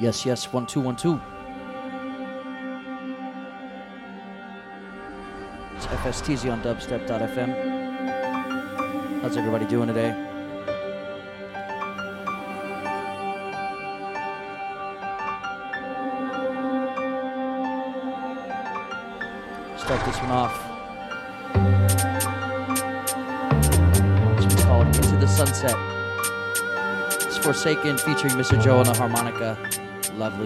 Yes, yes, one, two, one, two. It's FSTZ on dubstep.fm. How's everybody doing today? Start this one off. This one's called Into the Sunset. It's Forsaken featuring Mr. Joe on the harmonica. Lovely.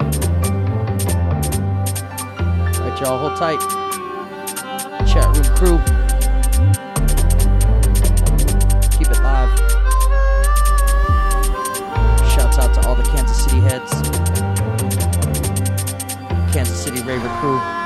Alright, y'all, hold tight. Chat room crew. Keep it live. Shouts out to all the Kansas City heads. Kansas City Raver crew.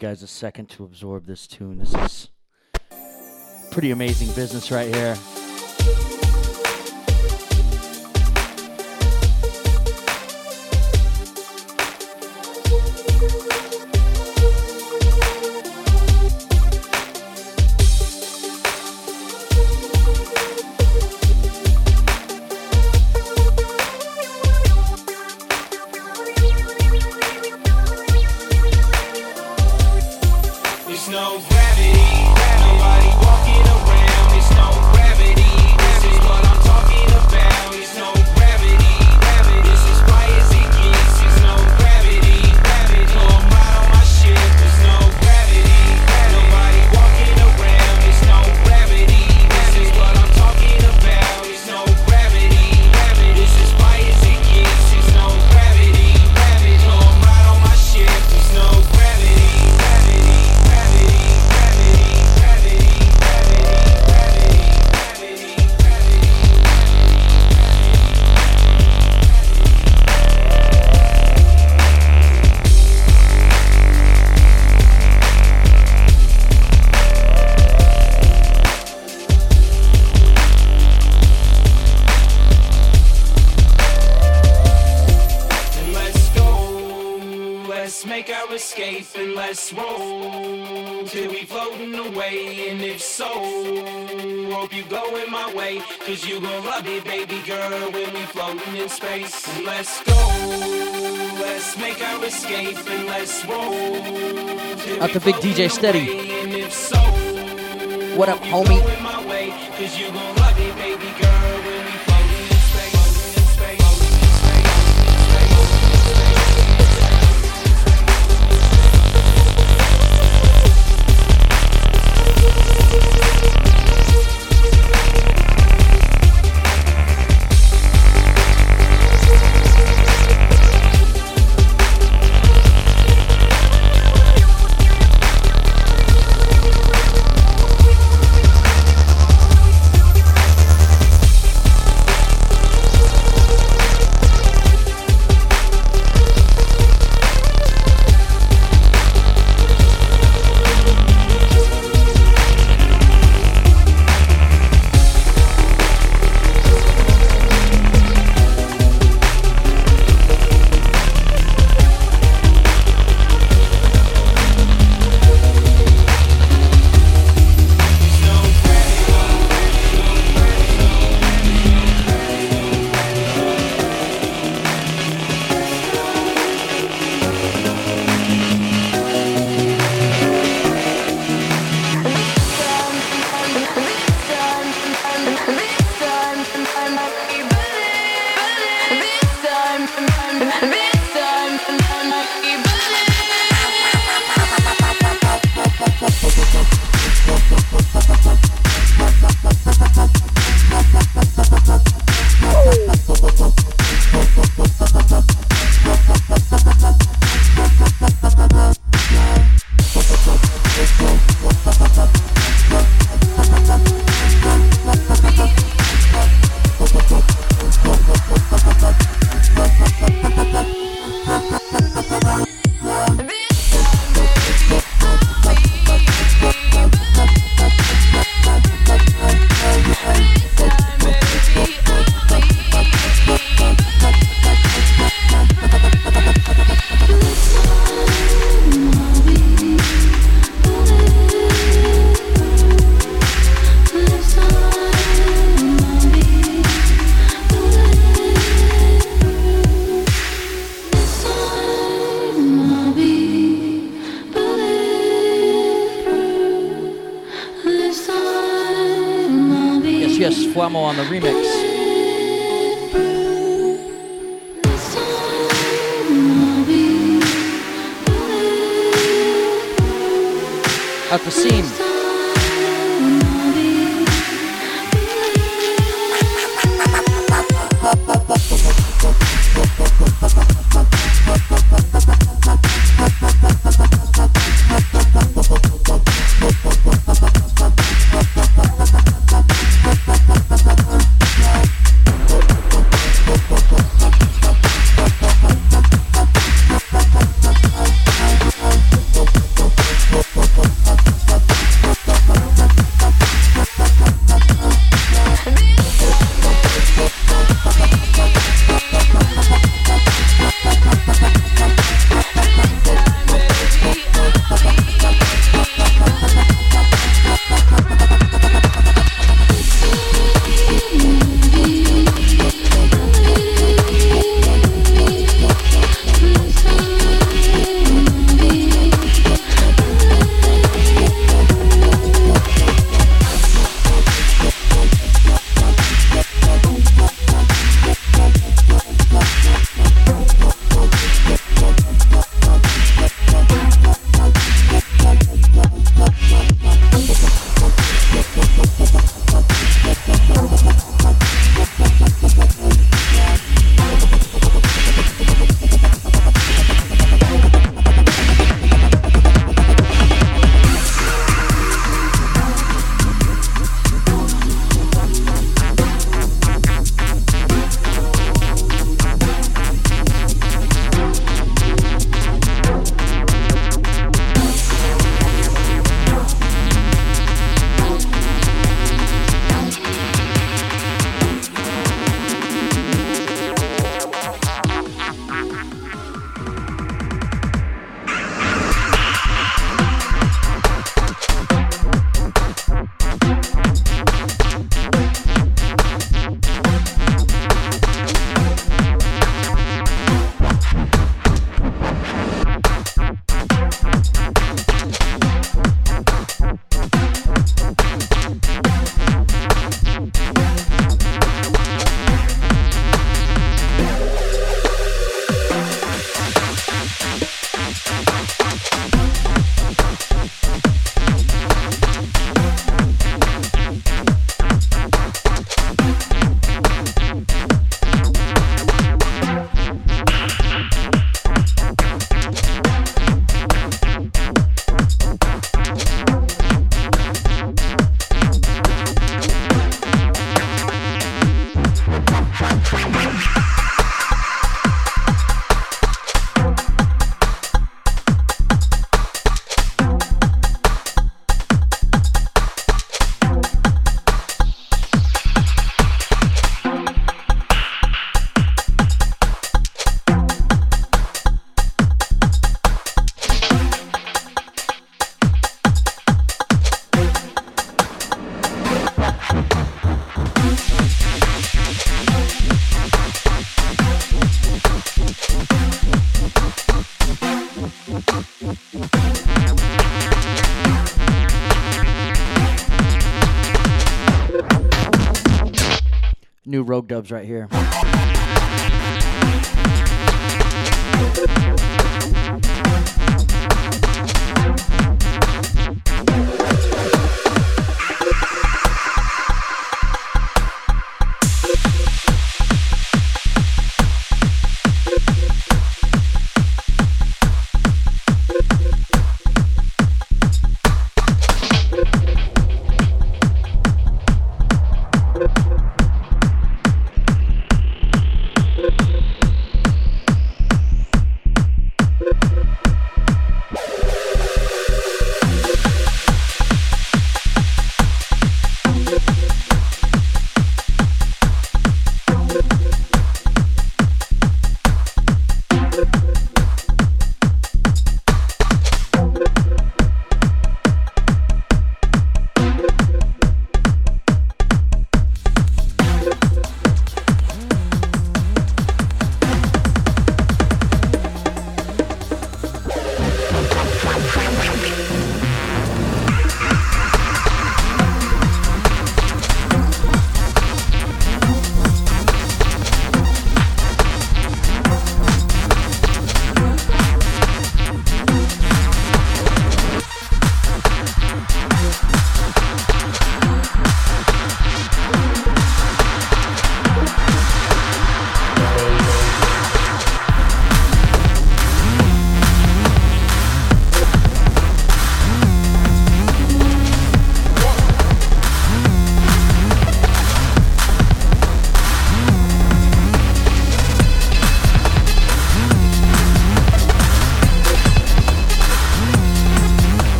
guys a second to absorb this tune. This is pretty amazing business right here. Out the big DJ Steady. What up, homie? Dubs right here.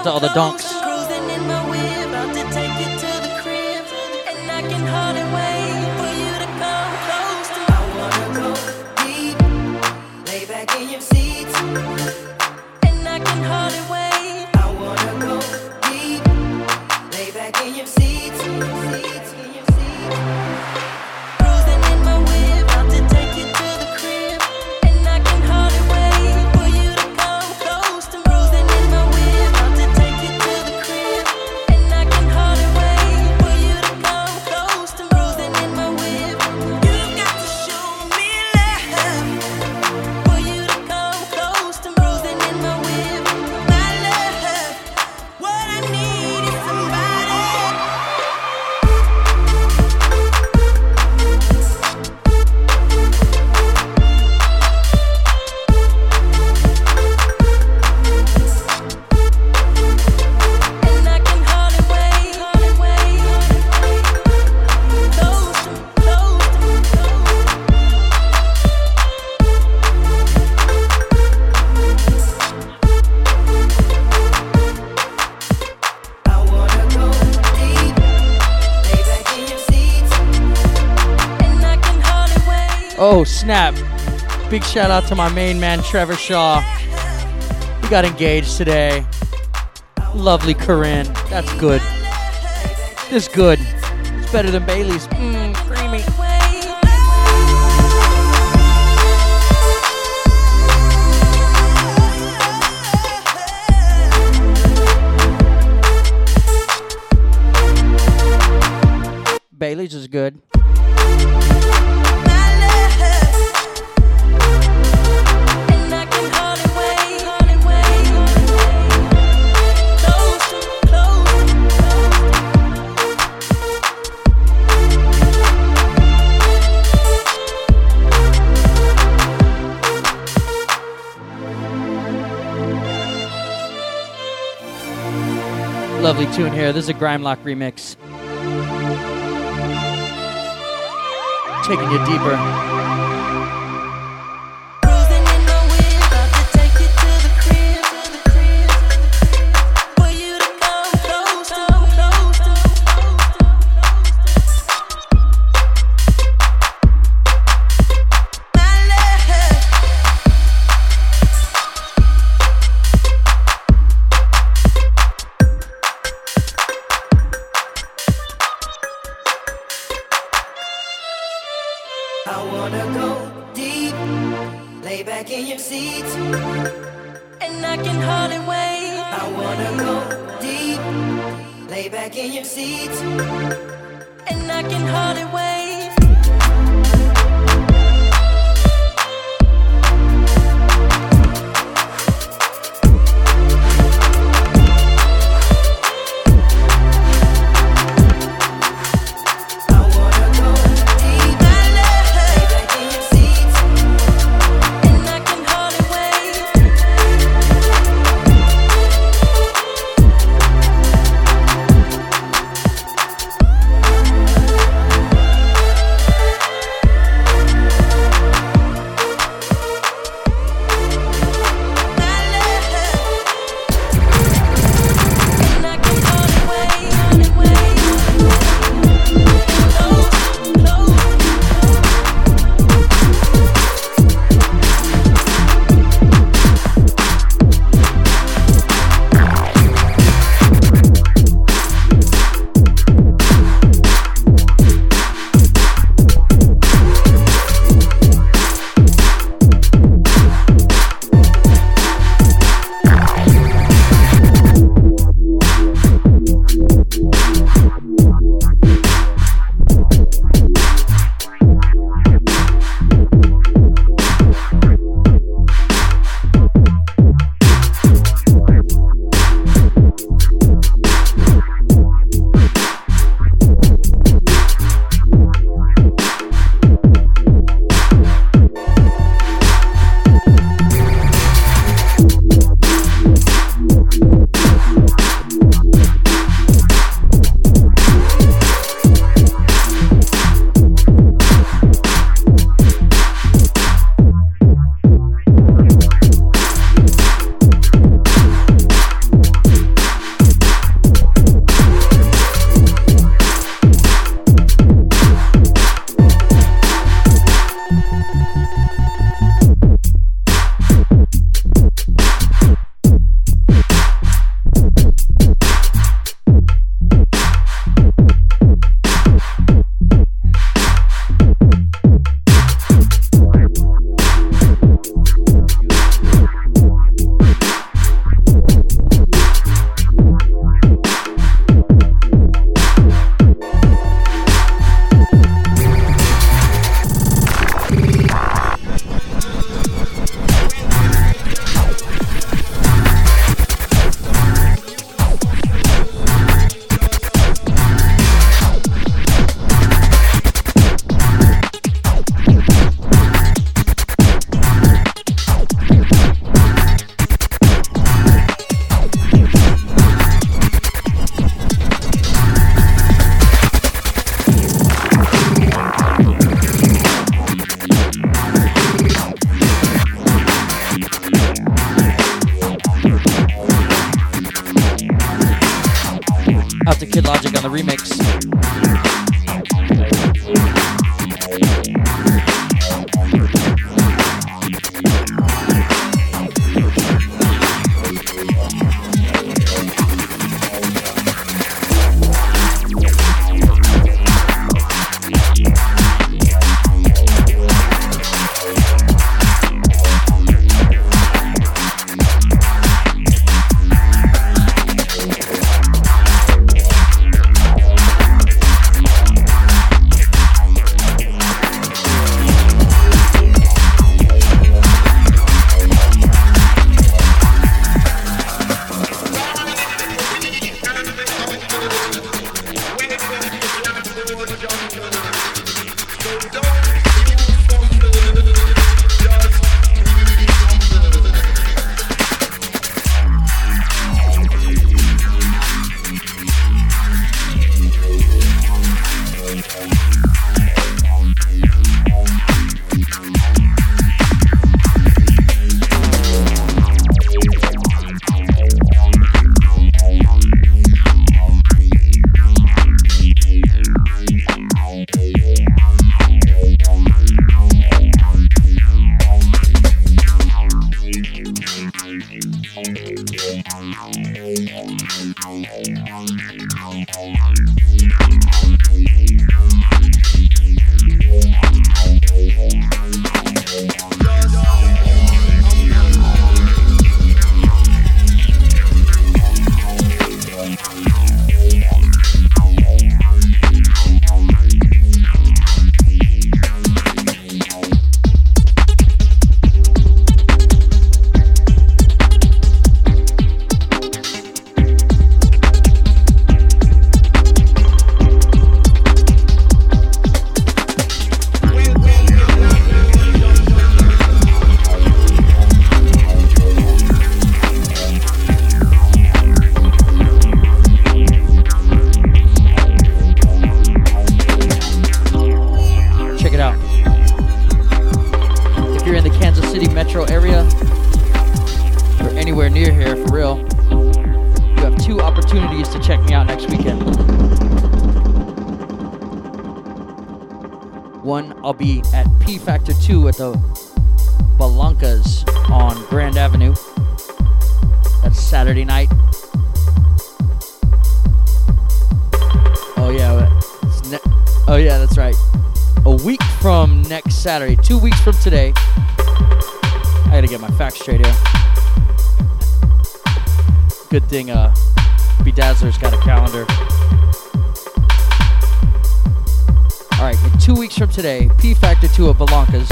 out to all the donks. Shout out to my main man, Trevor Shaw. He got engaged today. Lovely Corinne. That's good. This good. It's better than Bailey's. Mmm, creamy. Bailey's is good. lovely tune here. This is a Grimelock remix. Taking you deeper. Good thing uh, Bedazzler's got a calendar. All right, in two weeks from today, P Factor 2 at Belanca's.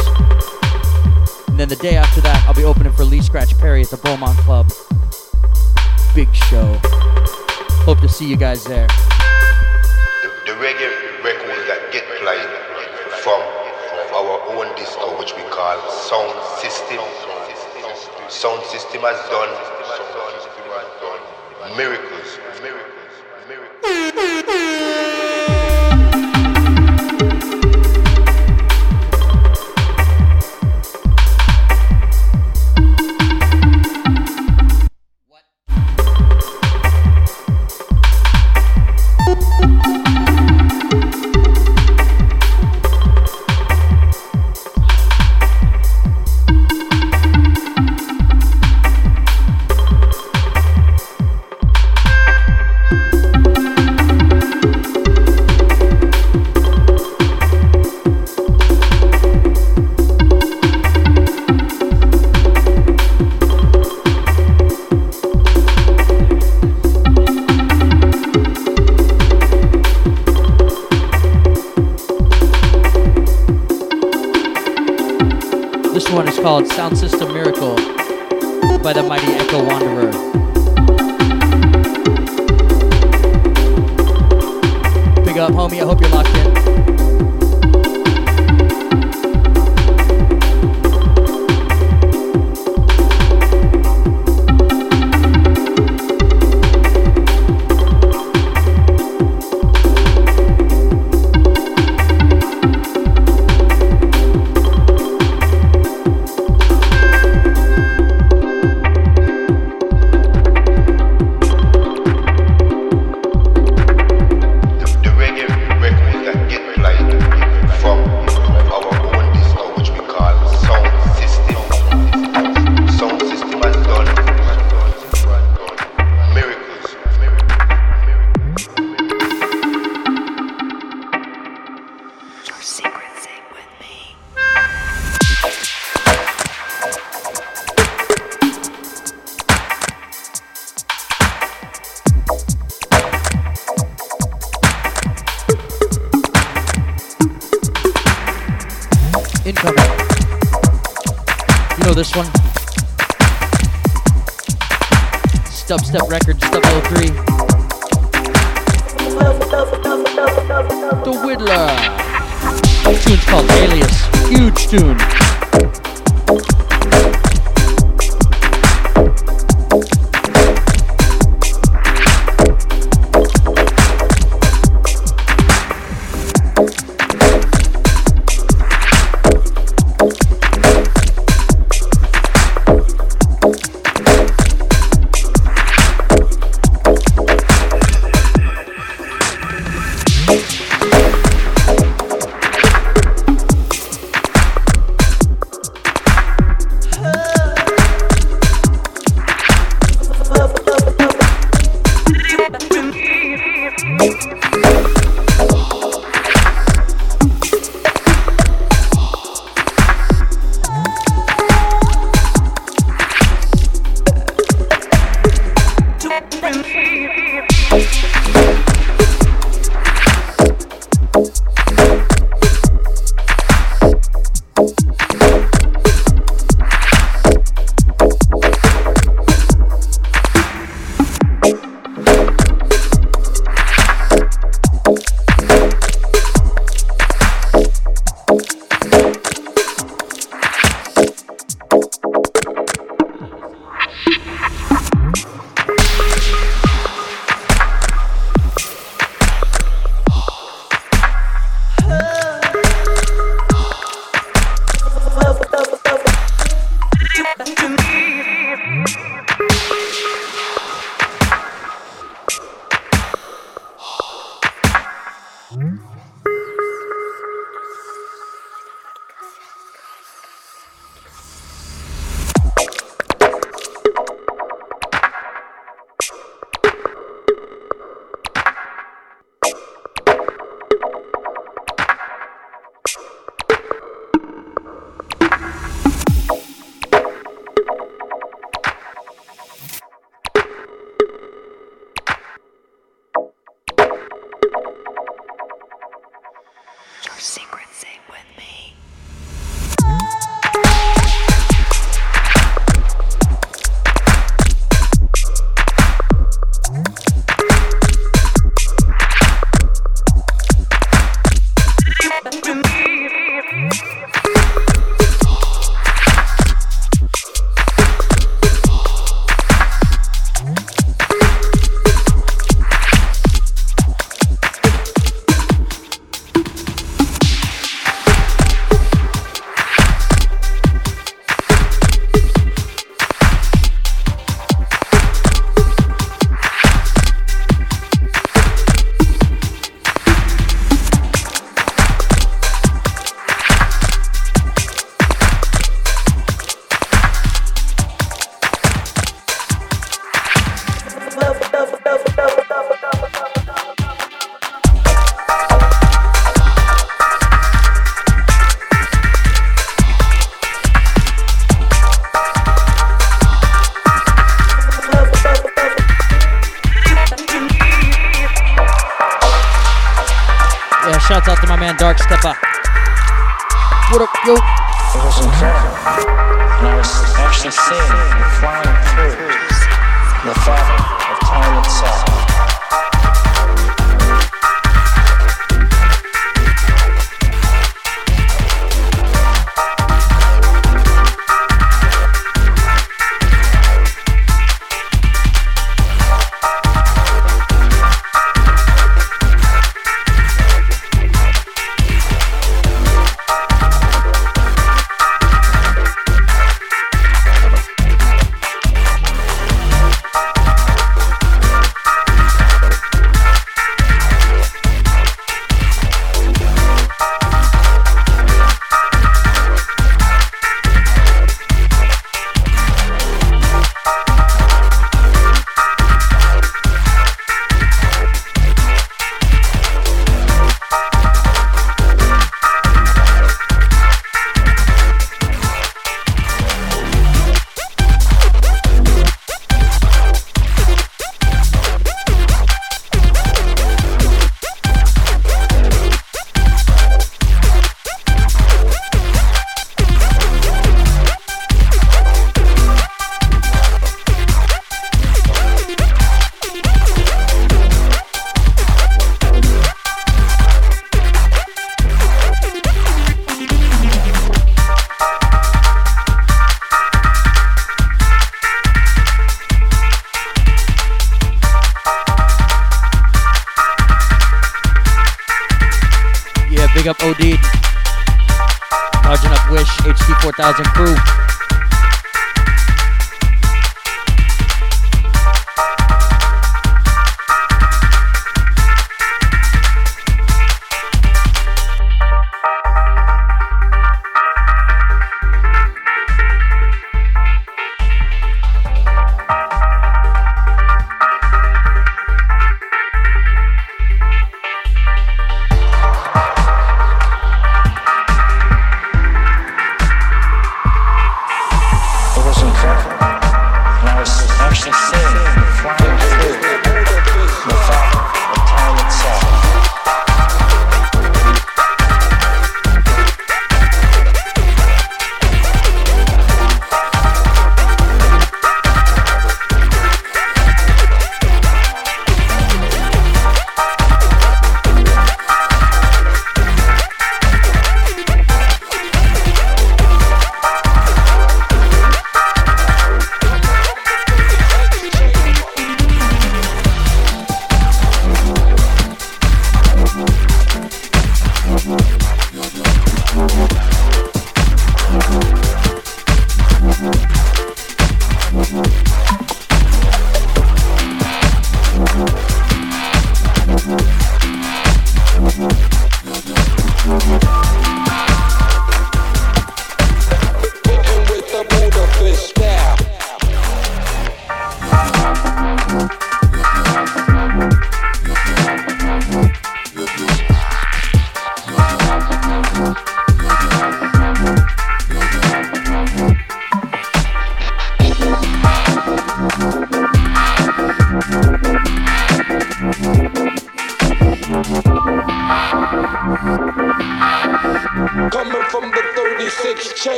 And then the day after that, I'll be opening for Lee Scratch Perry at the Beaumont Club. Big show. Hope to see you guys there. the, the reggae records that get played from our own disco, which we call Sound System. Sound System has done miracles. Miracles. Miracles.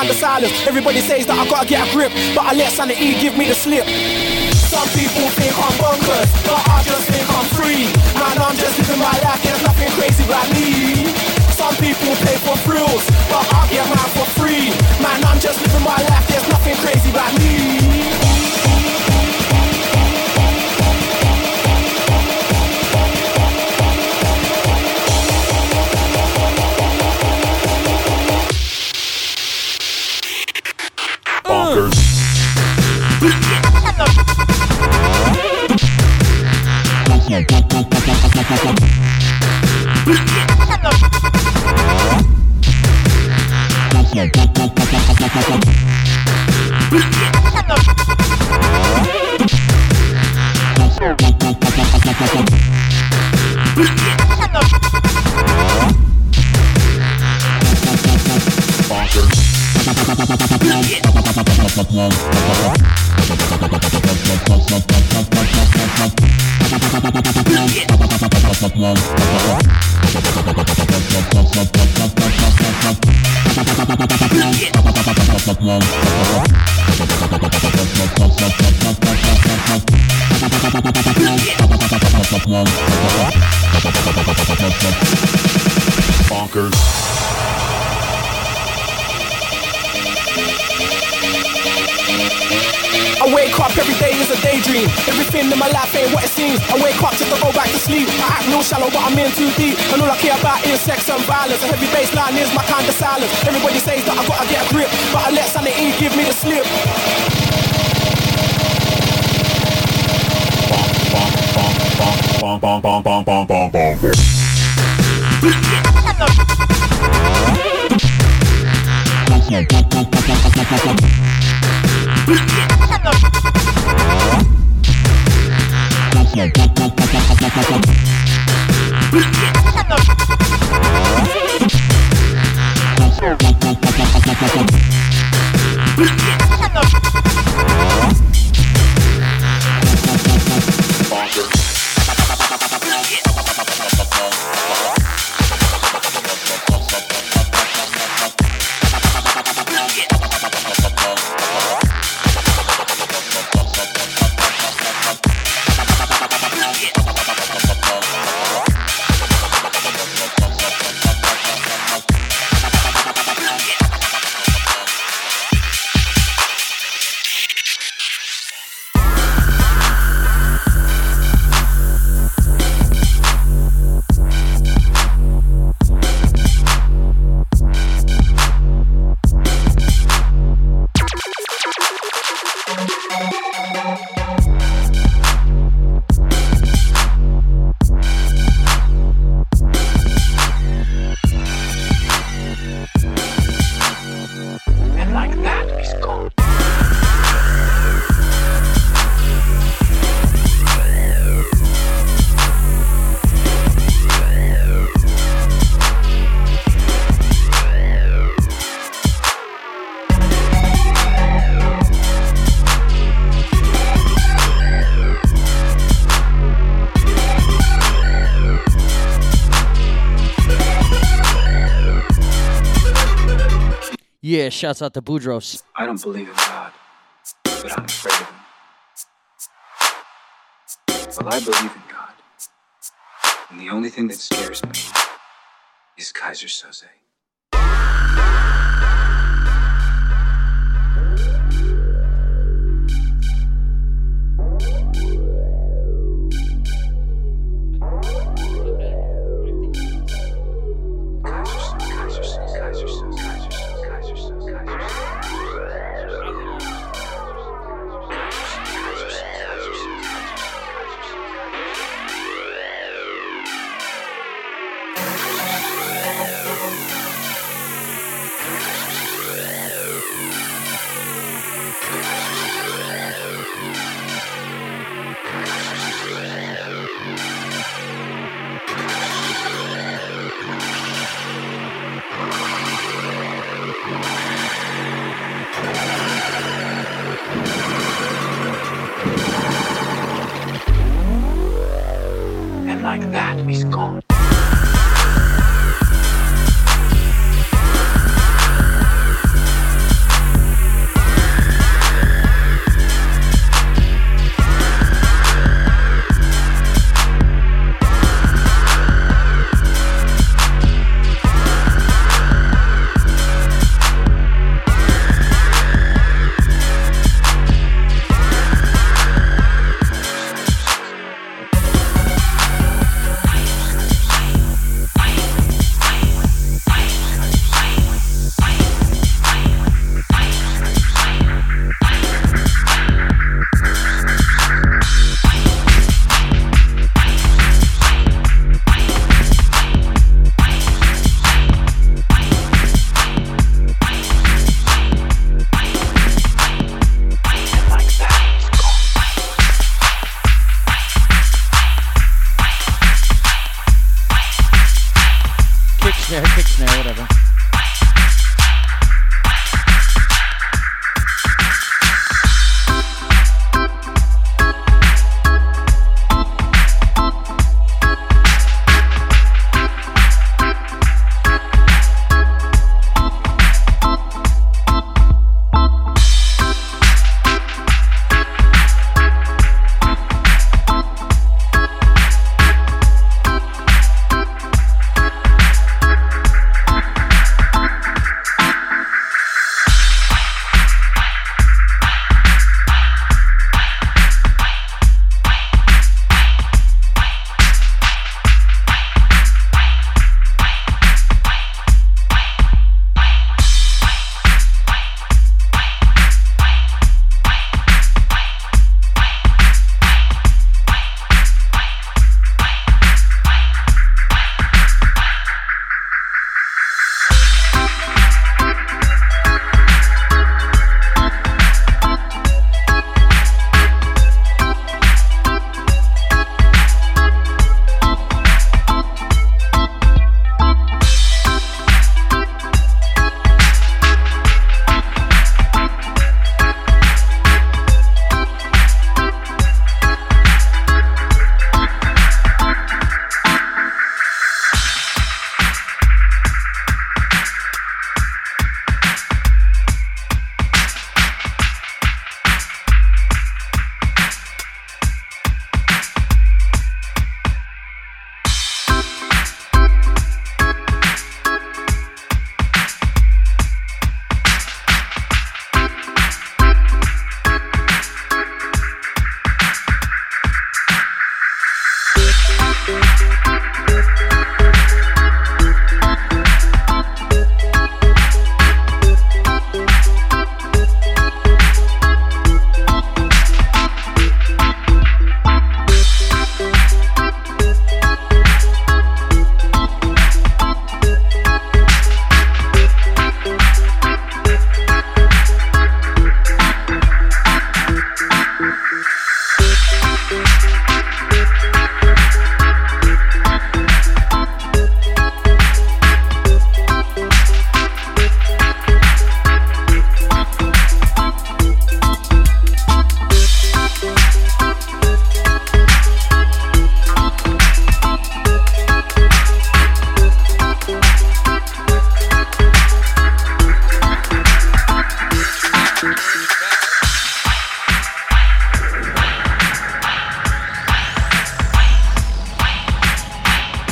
kind of silence. Everybody says that I gotta get a grip, but I let sanity give me the slip. Yeah, shouts out to Boudros. I don't believe in God, but I'm afraid of him. Well, I believe in God, and the only thing that scares me is Keyser Söze.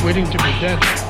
waiting to be dead.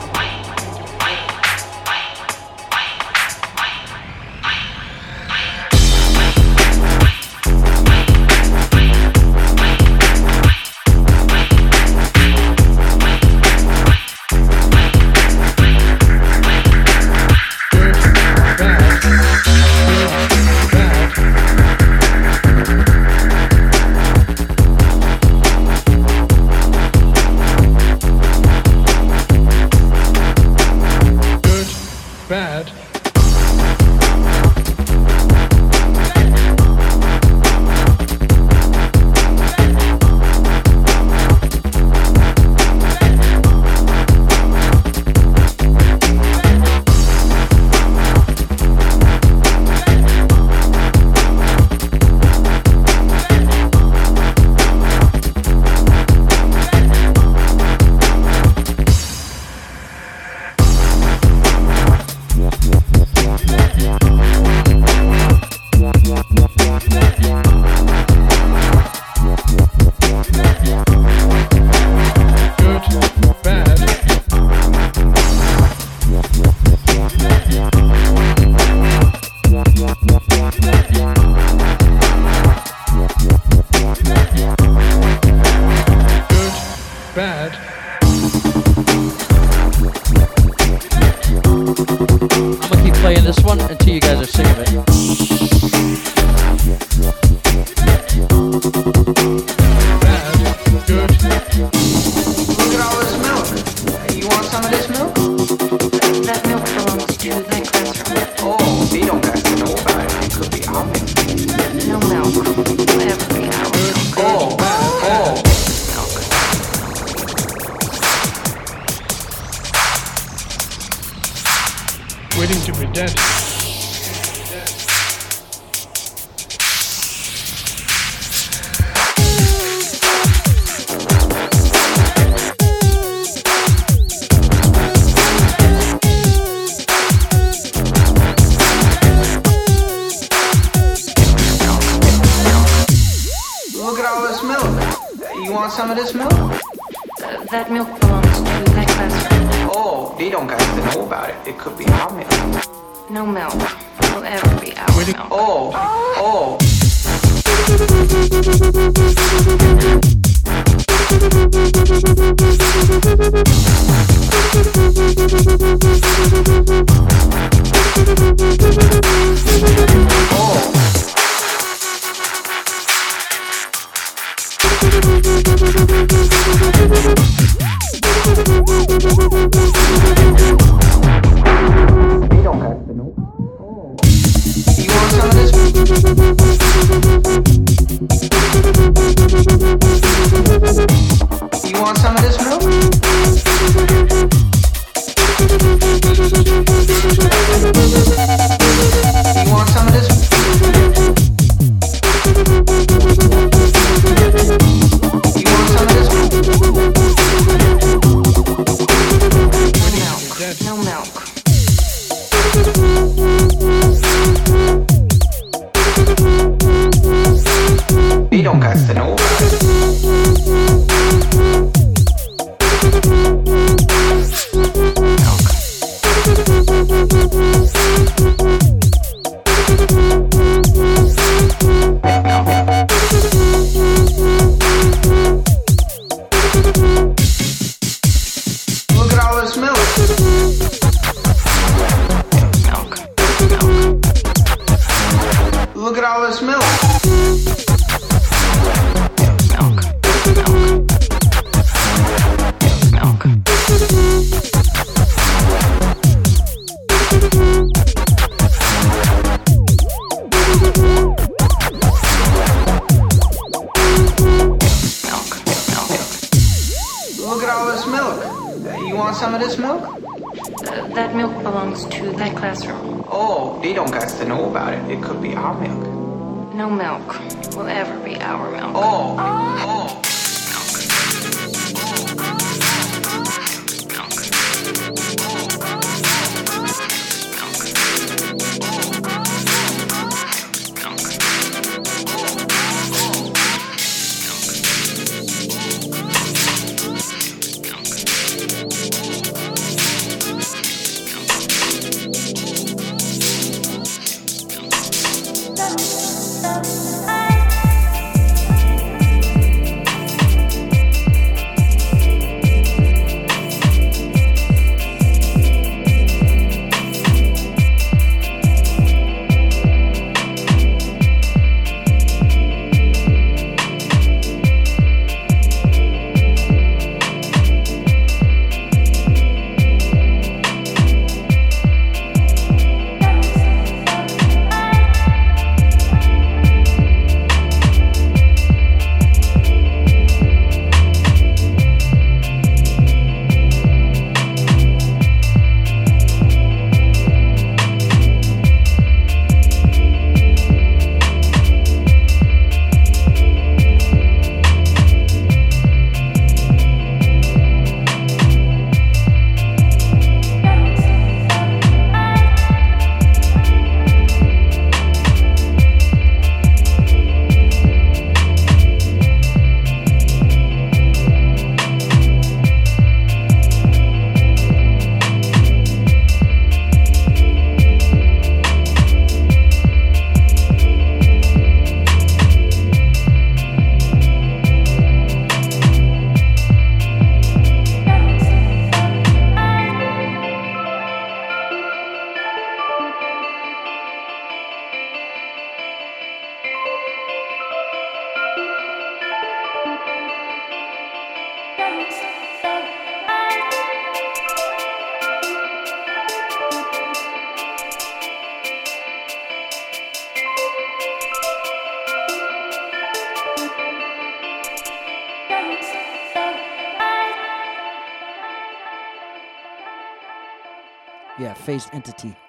Entity.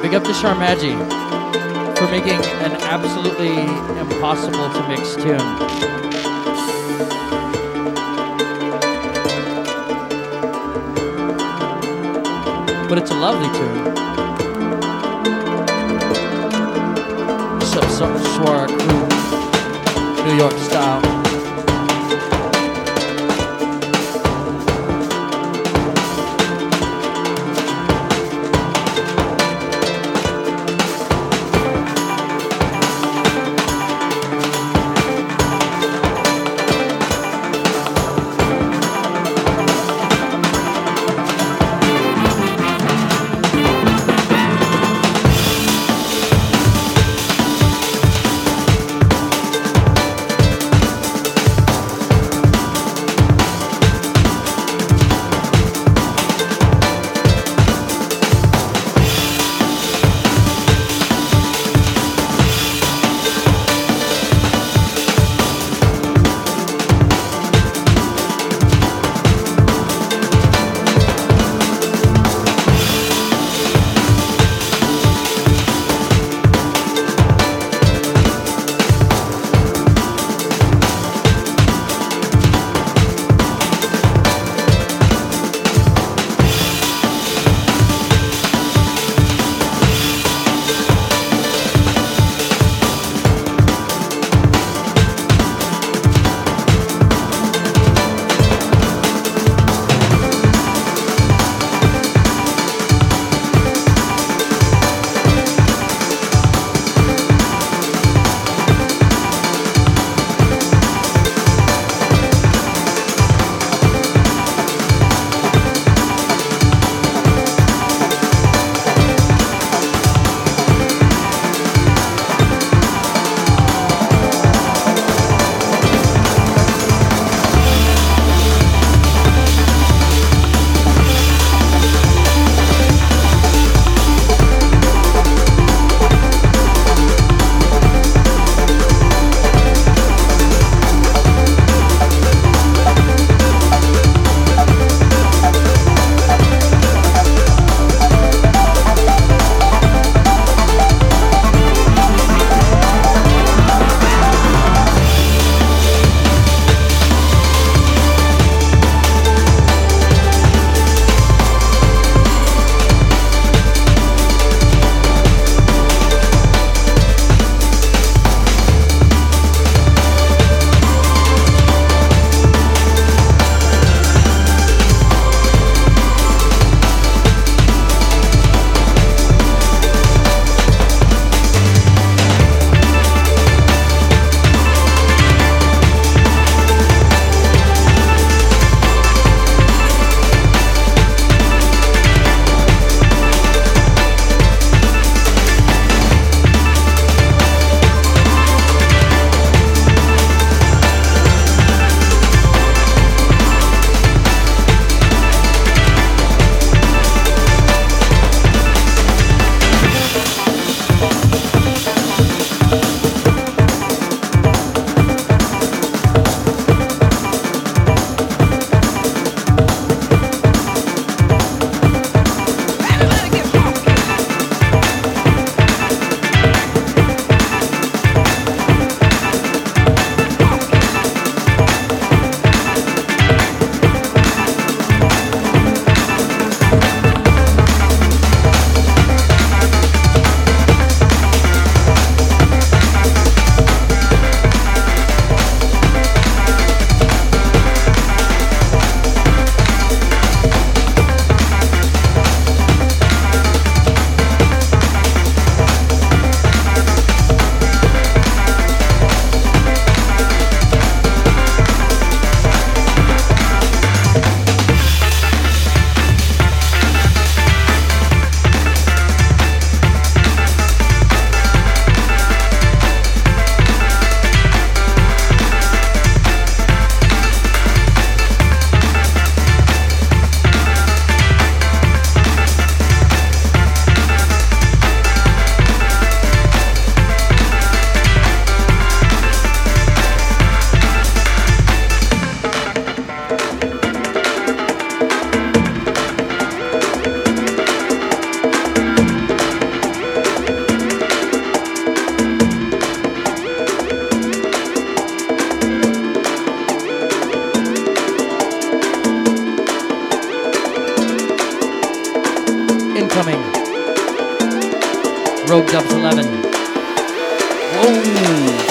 Big up to Sharmaji for making an absolutely impossible to mix tune. But it's a lovely tune. Of crew, New York style. Rogue Dubs 11. Whoa.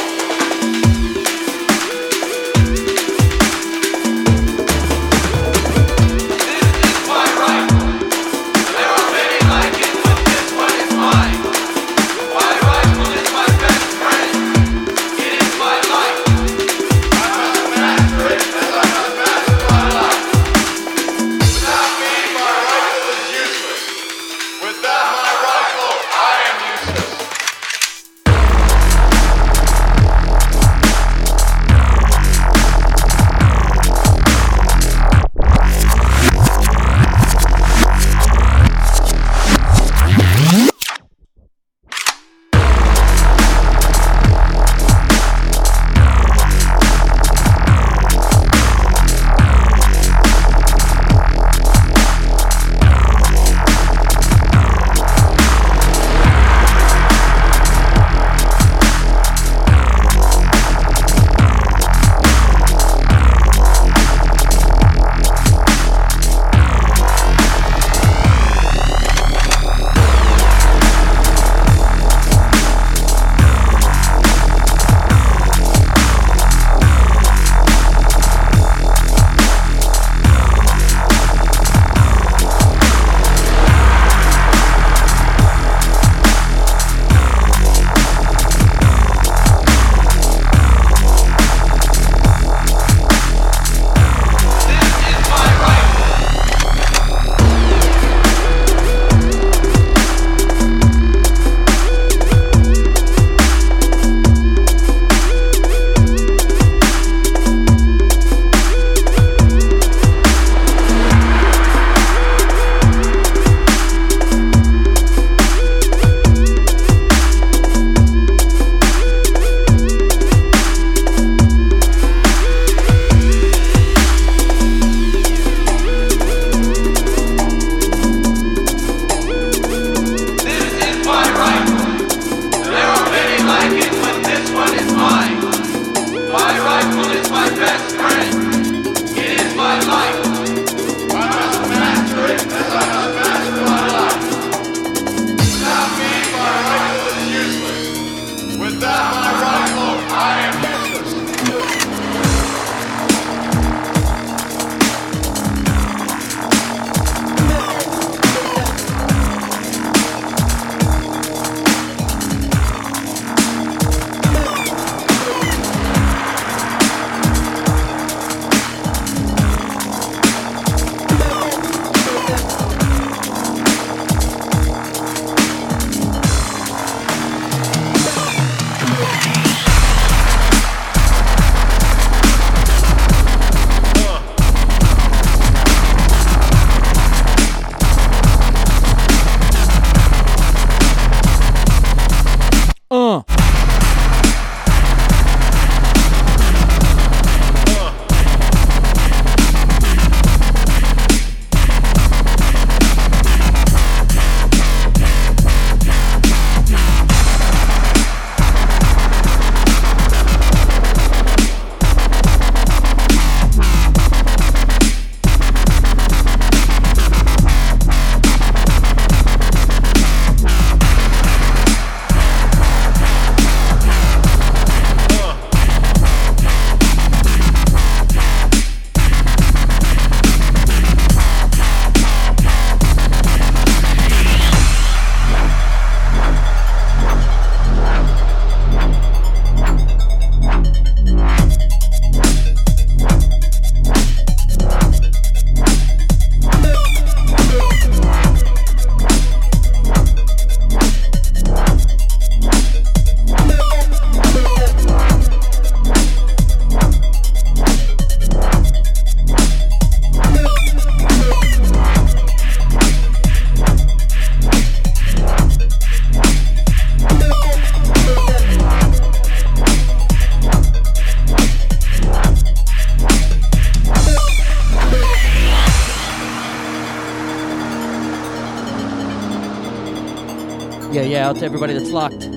Out to everybody that's locked.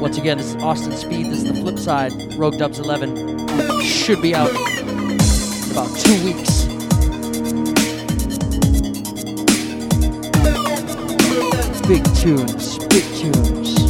Once again, this is Austin Speed. This is the flip side. Rogue Dubs 11 should be out in about two weeks. Big tunes, big tunes.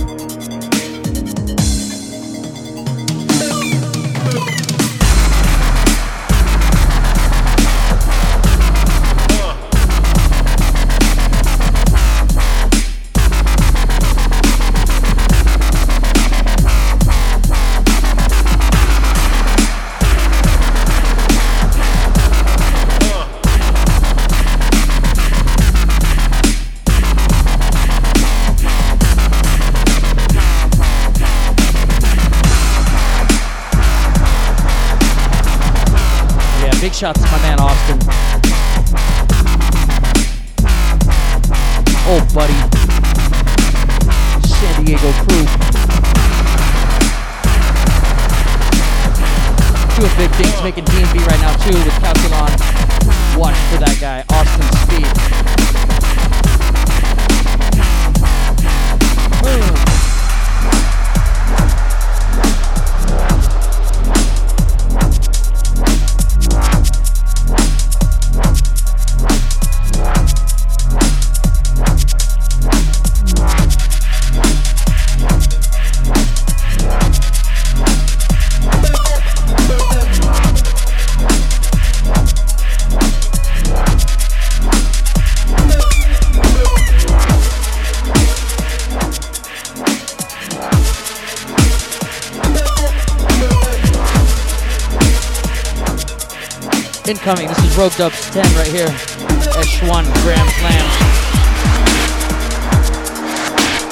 Rogue Dubs 10 right here. S1 Gram Slam.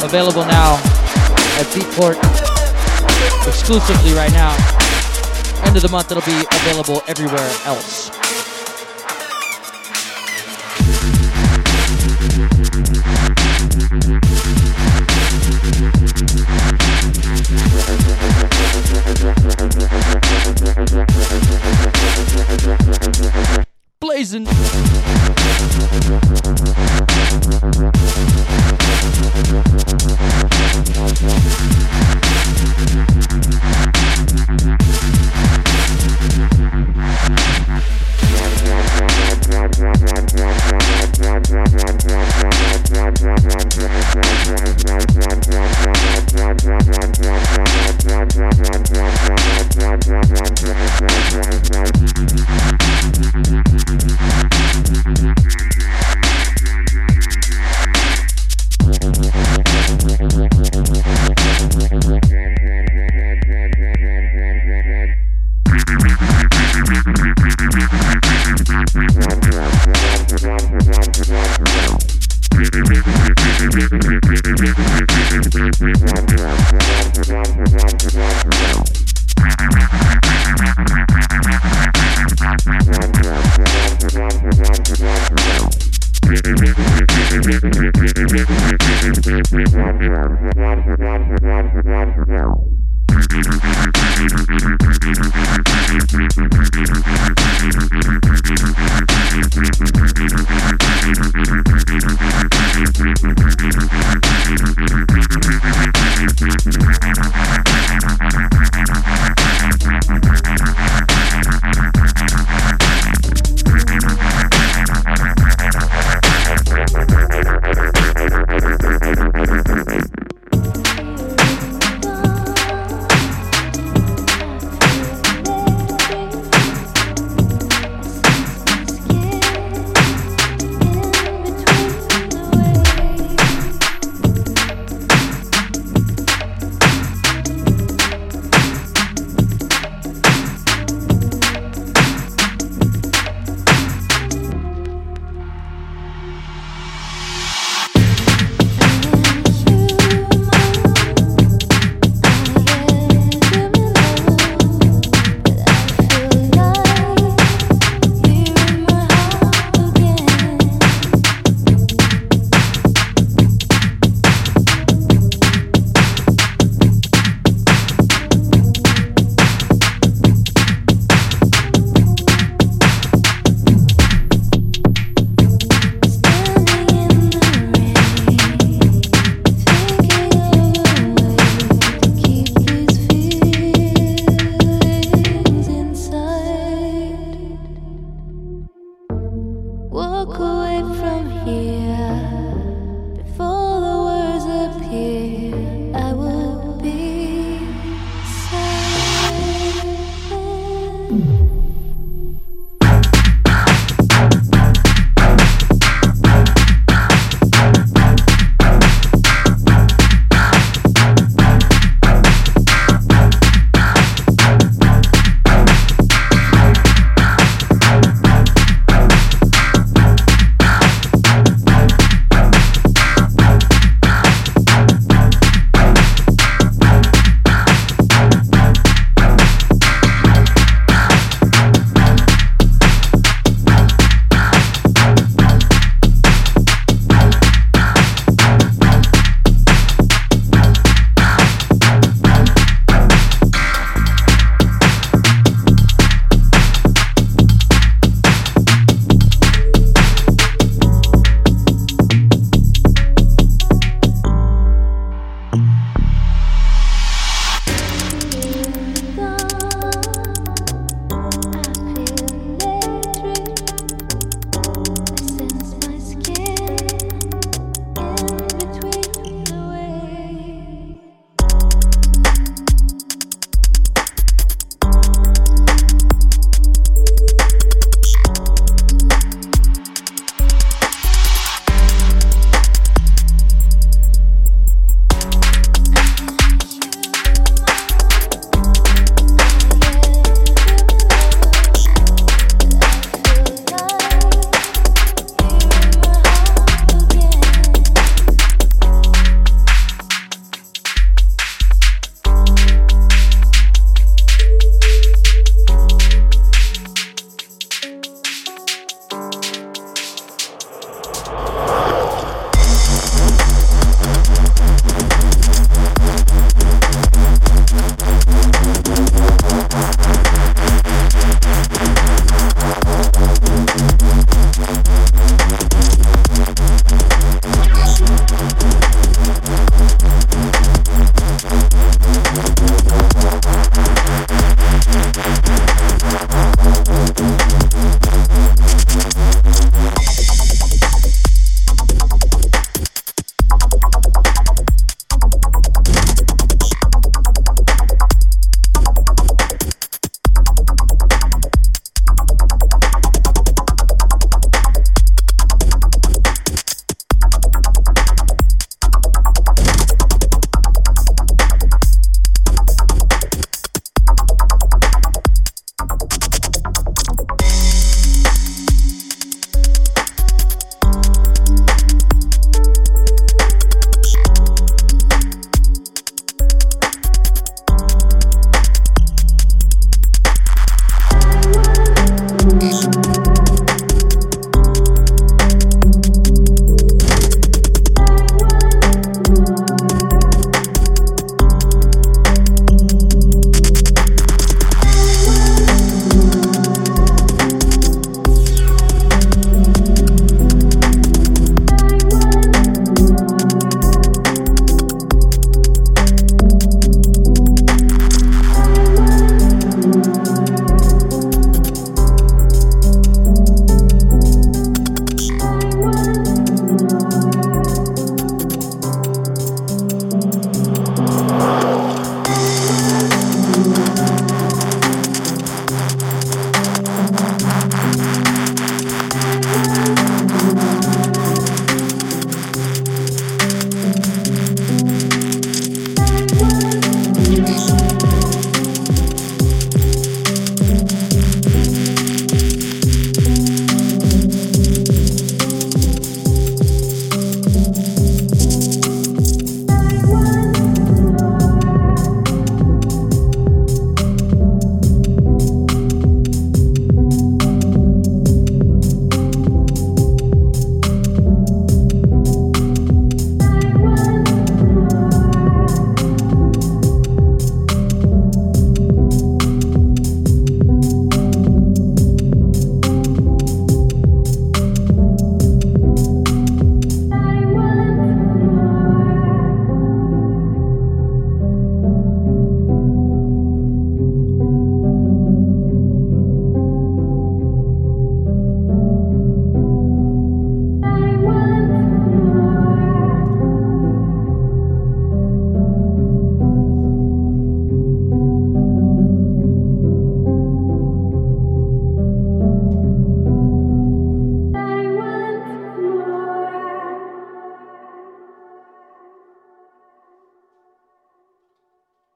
Available now at Beatport exclusively right now. End of the month, it'll be available everywhere else.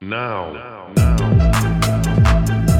now. now. now.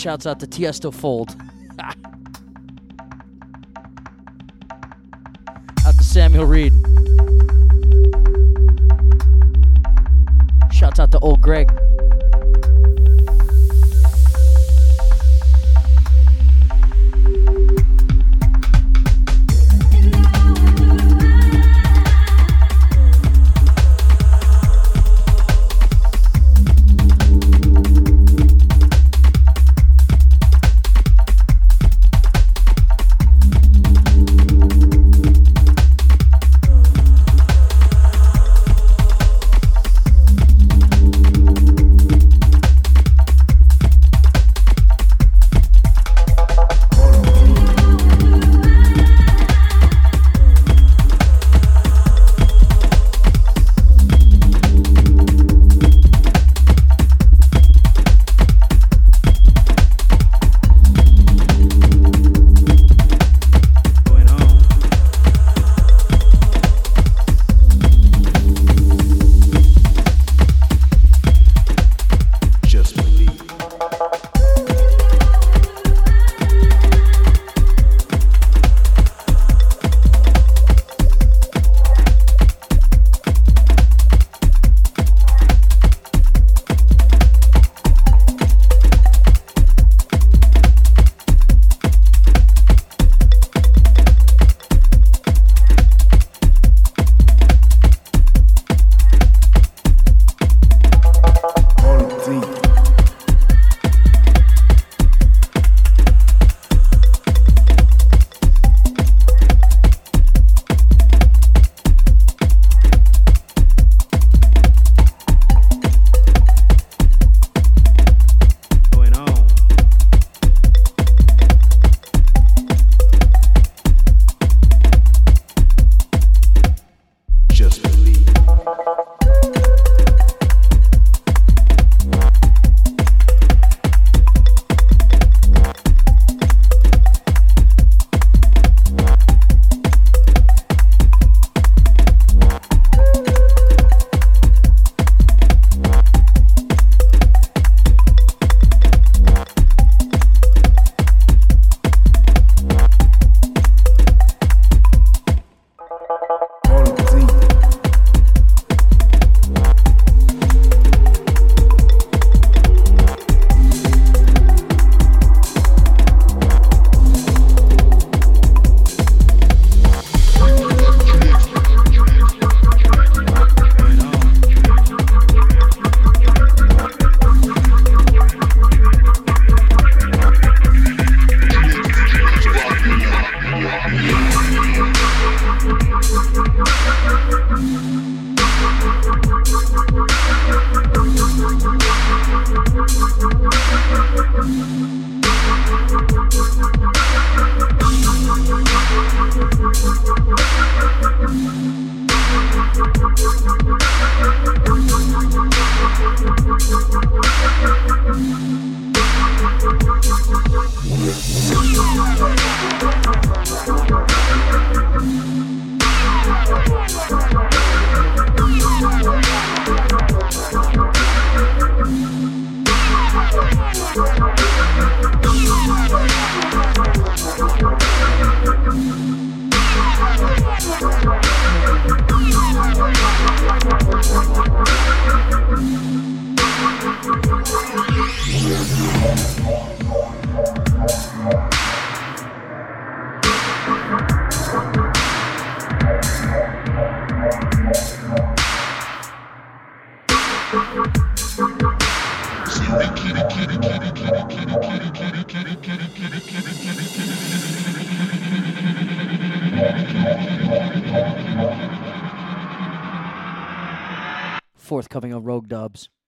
Shouts out to Tiesto Fold. out to Samuel Reed. Shouts out to old Greg. Forthcoming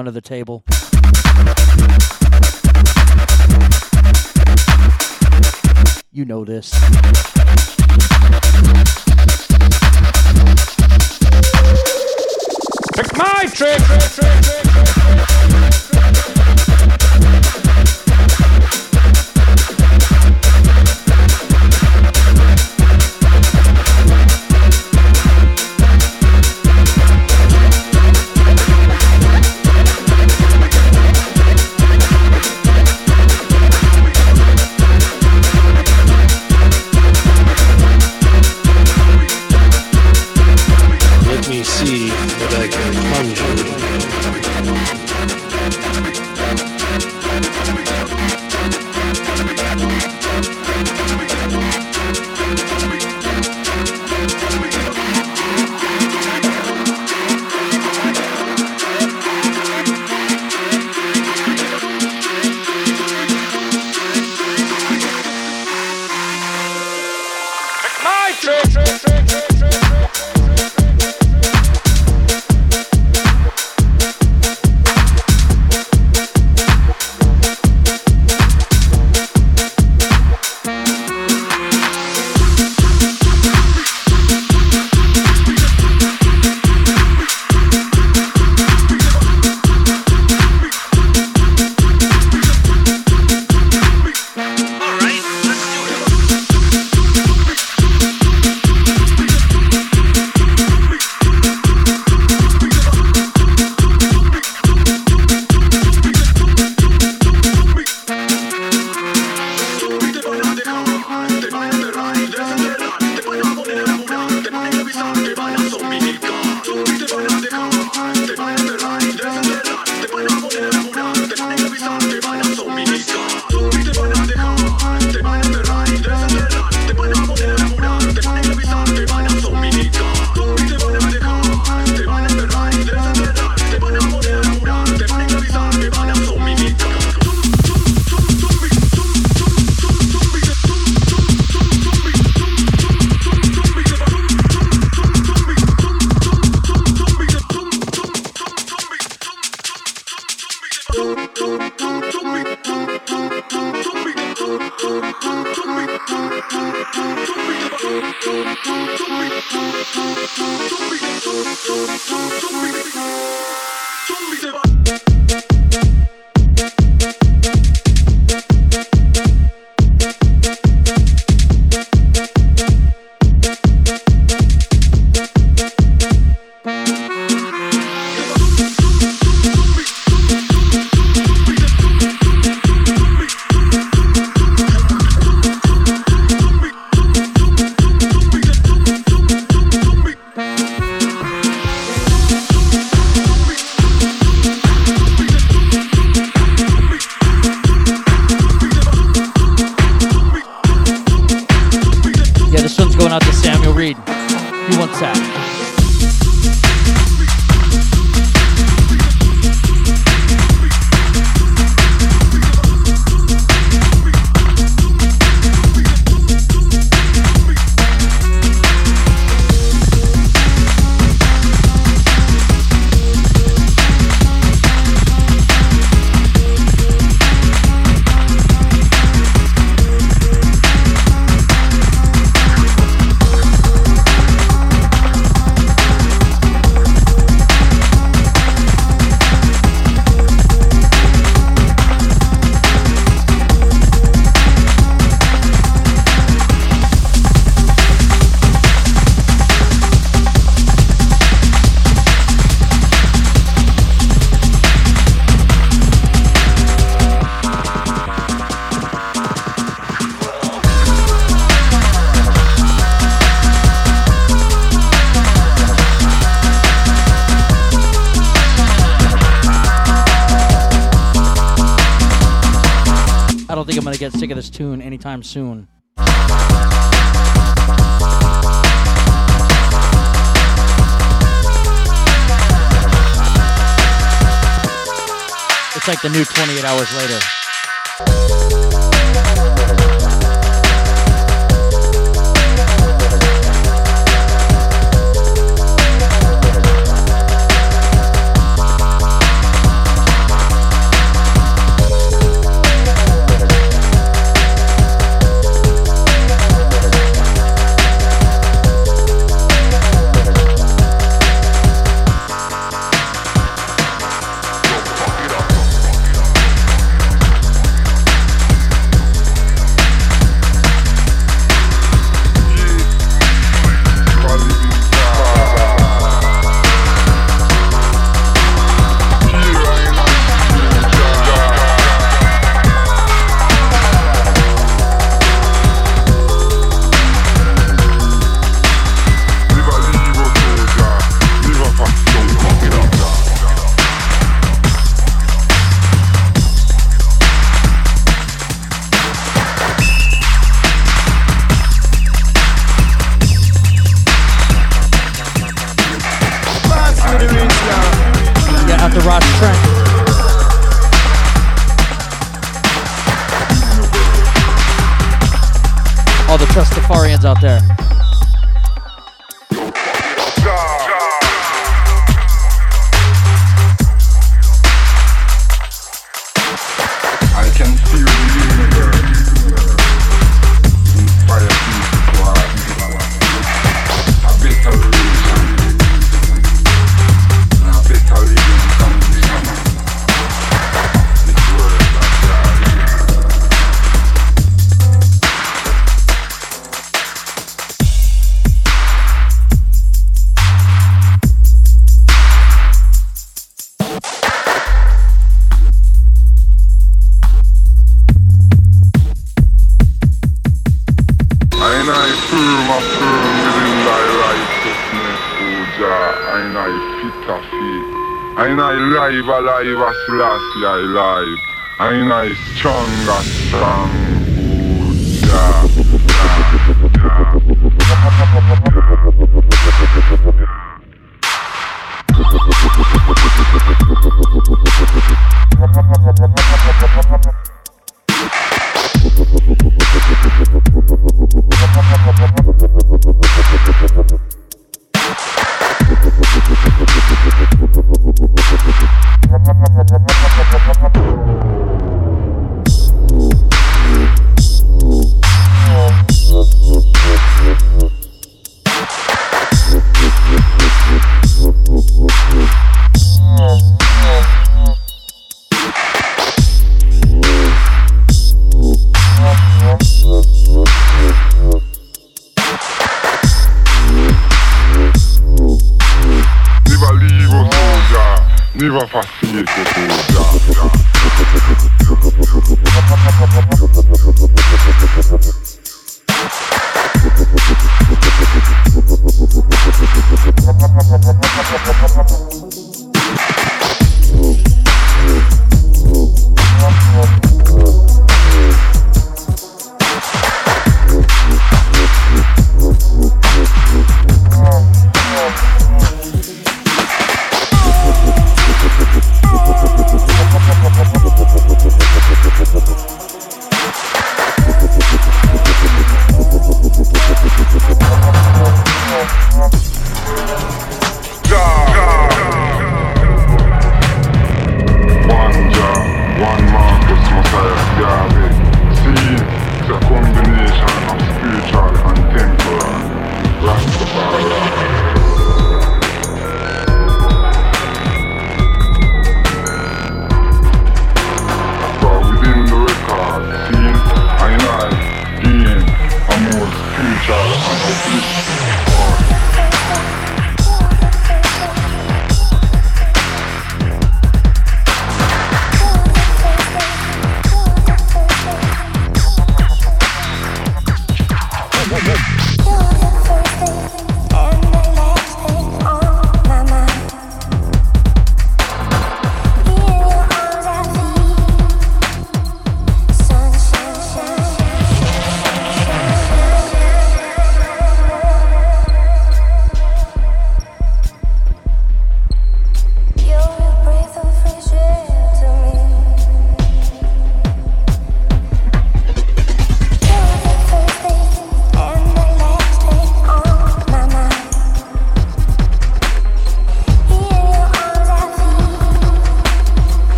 under the table. You know this. Take my trick. Let tune anytime soon. It's like the new 28 hours later. Lai Lai.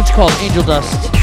It's called Angel Dust.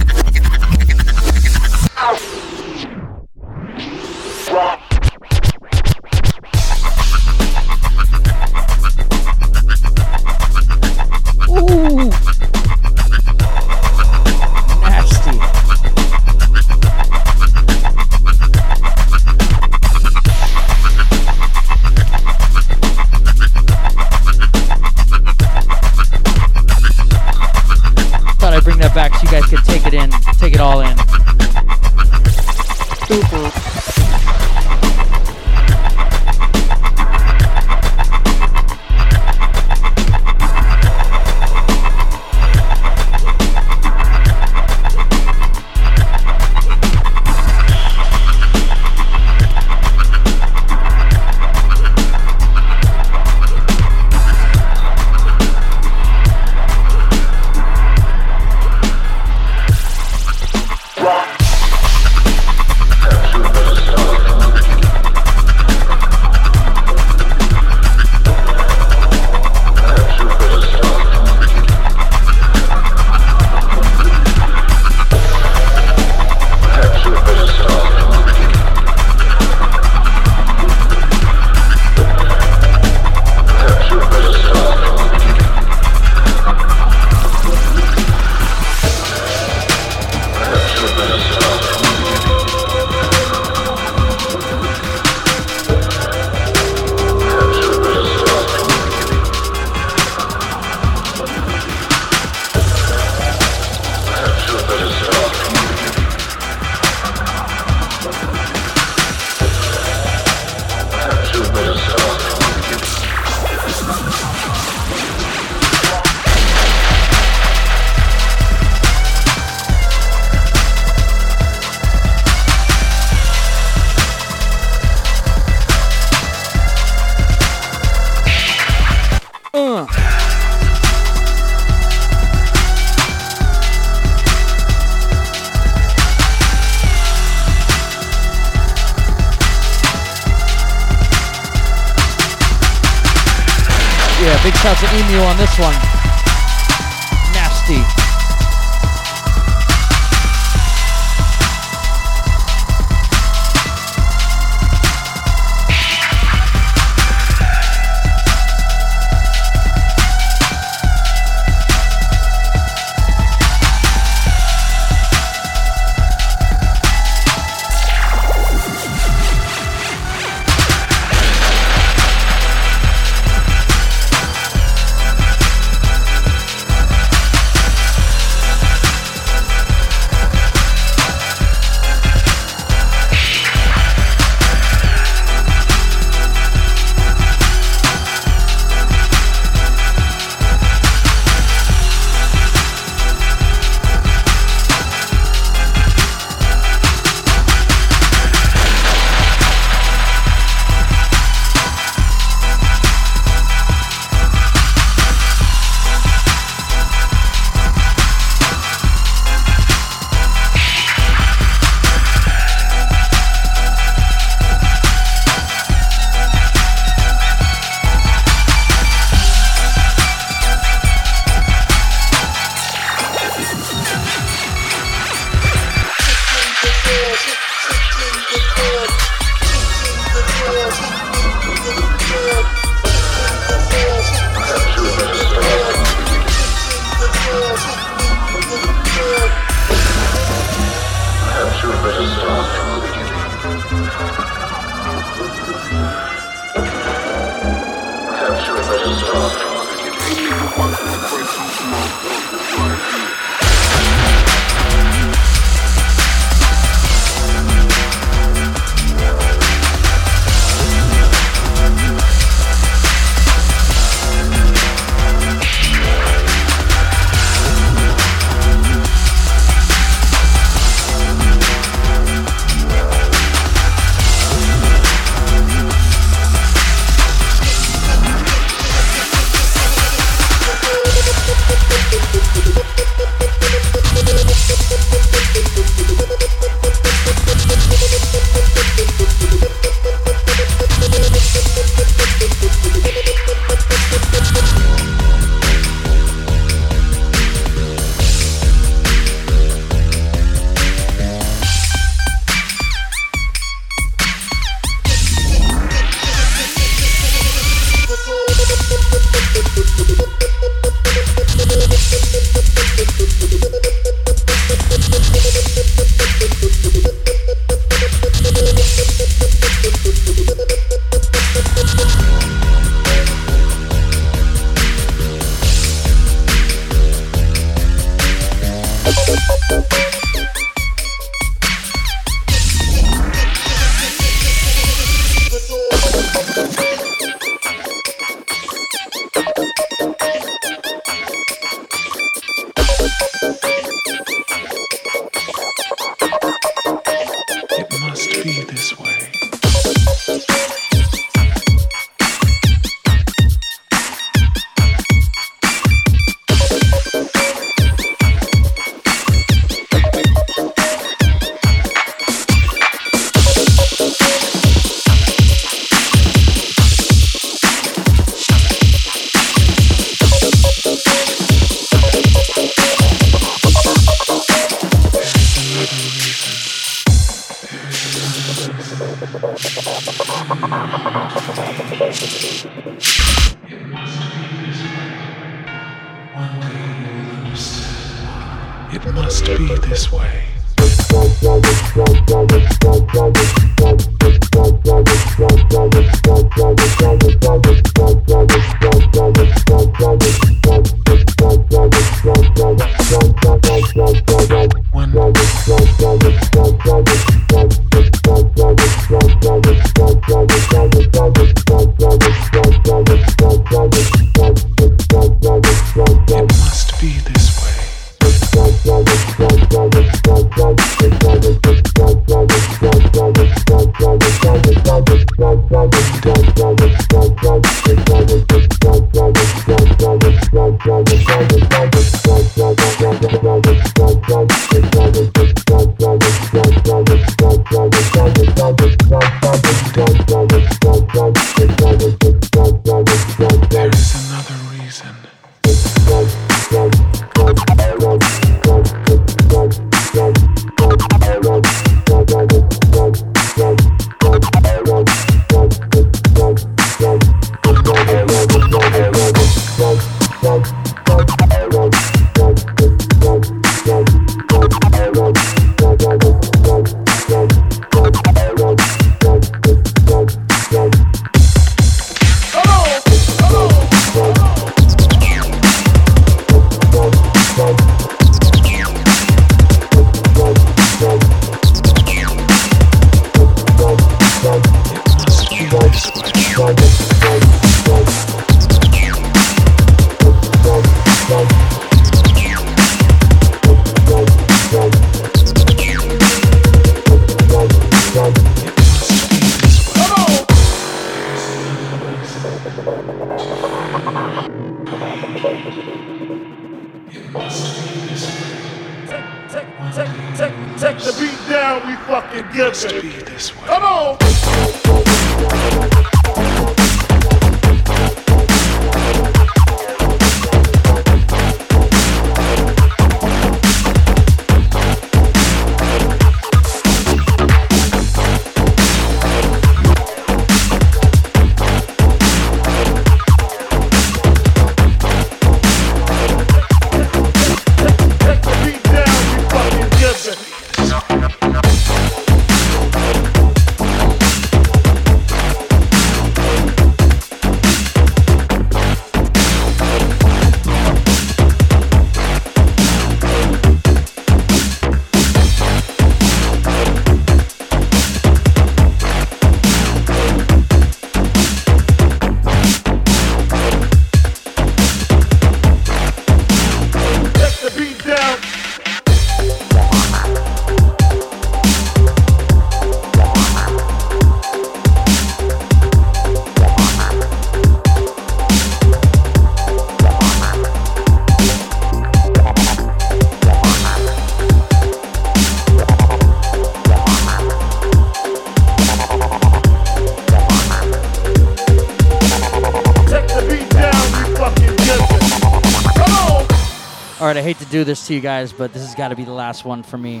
To you guys, but this has got to be the last one for me.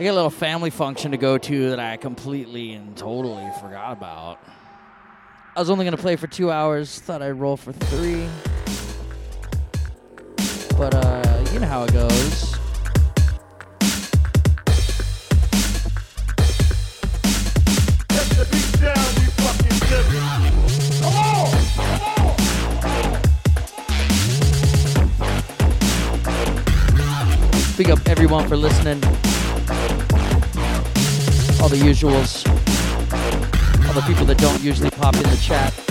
I got a little family function to go to that I completely and totally forgot about. I was only going to play for two hours, thought I'd roll for three. But, uh, you know how it goes. Everyone for listening. All the usuals. All the people that don't usually pop in the chat.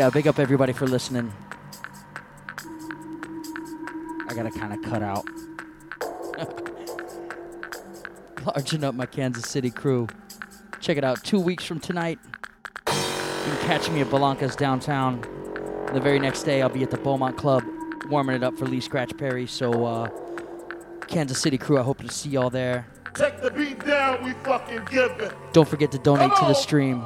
Yeah, big up everybody for listening. I gotta kind of cut out. Larging up my Kansas City crew. Check it out. Two weeks from tonight, you can catch me at Belanca's downtown. The very next day, I'll be at the Beaumont Club warming it up for Lee Scratch Perry. So, uh, Kansas City crew, I hope to see y'all there. Take the beat down, we fucking give it. Don't forget to donate to the stream.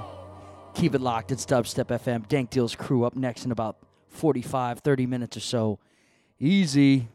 Keep it locked. It's Dubstep FM. Dank Deals crew up next in about 45, 30 minutes or so. Easy.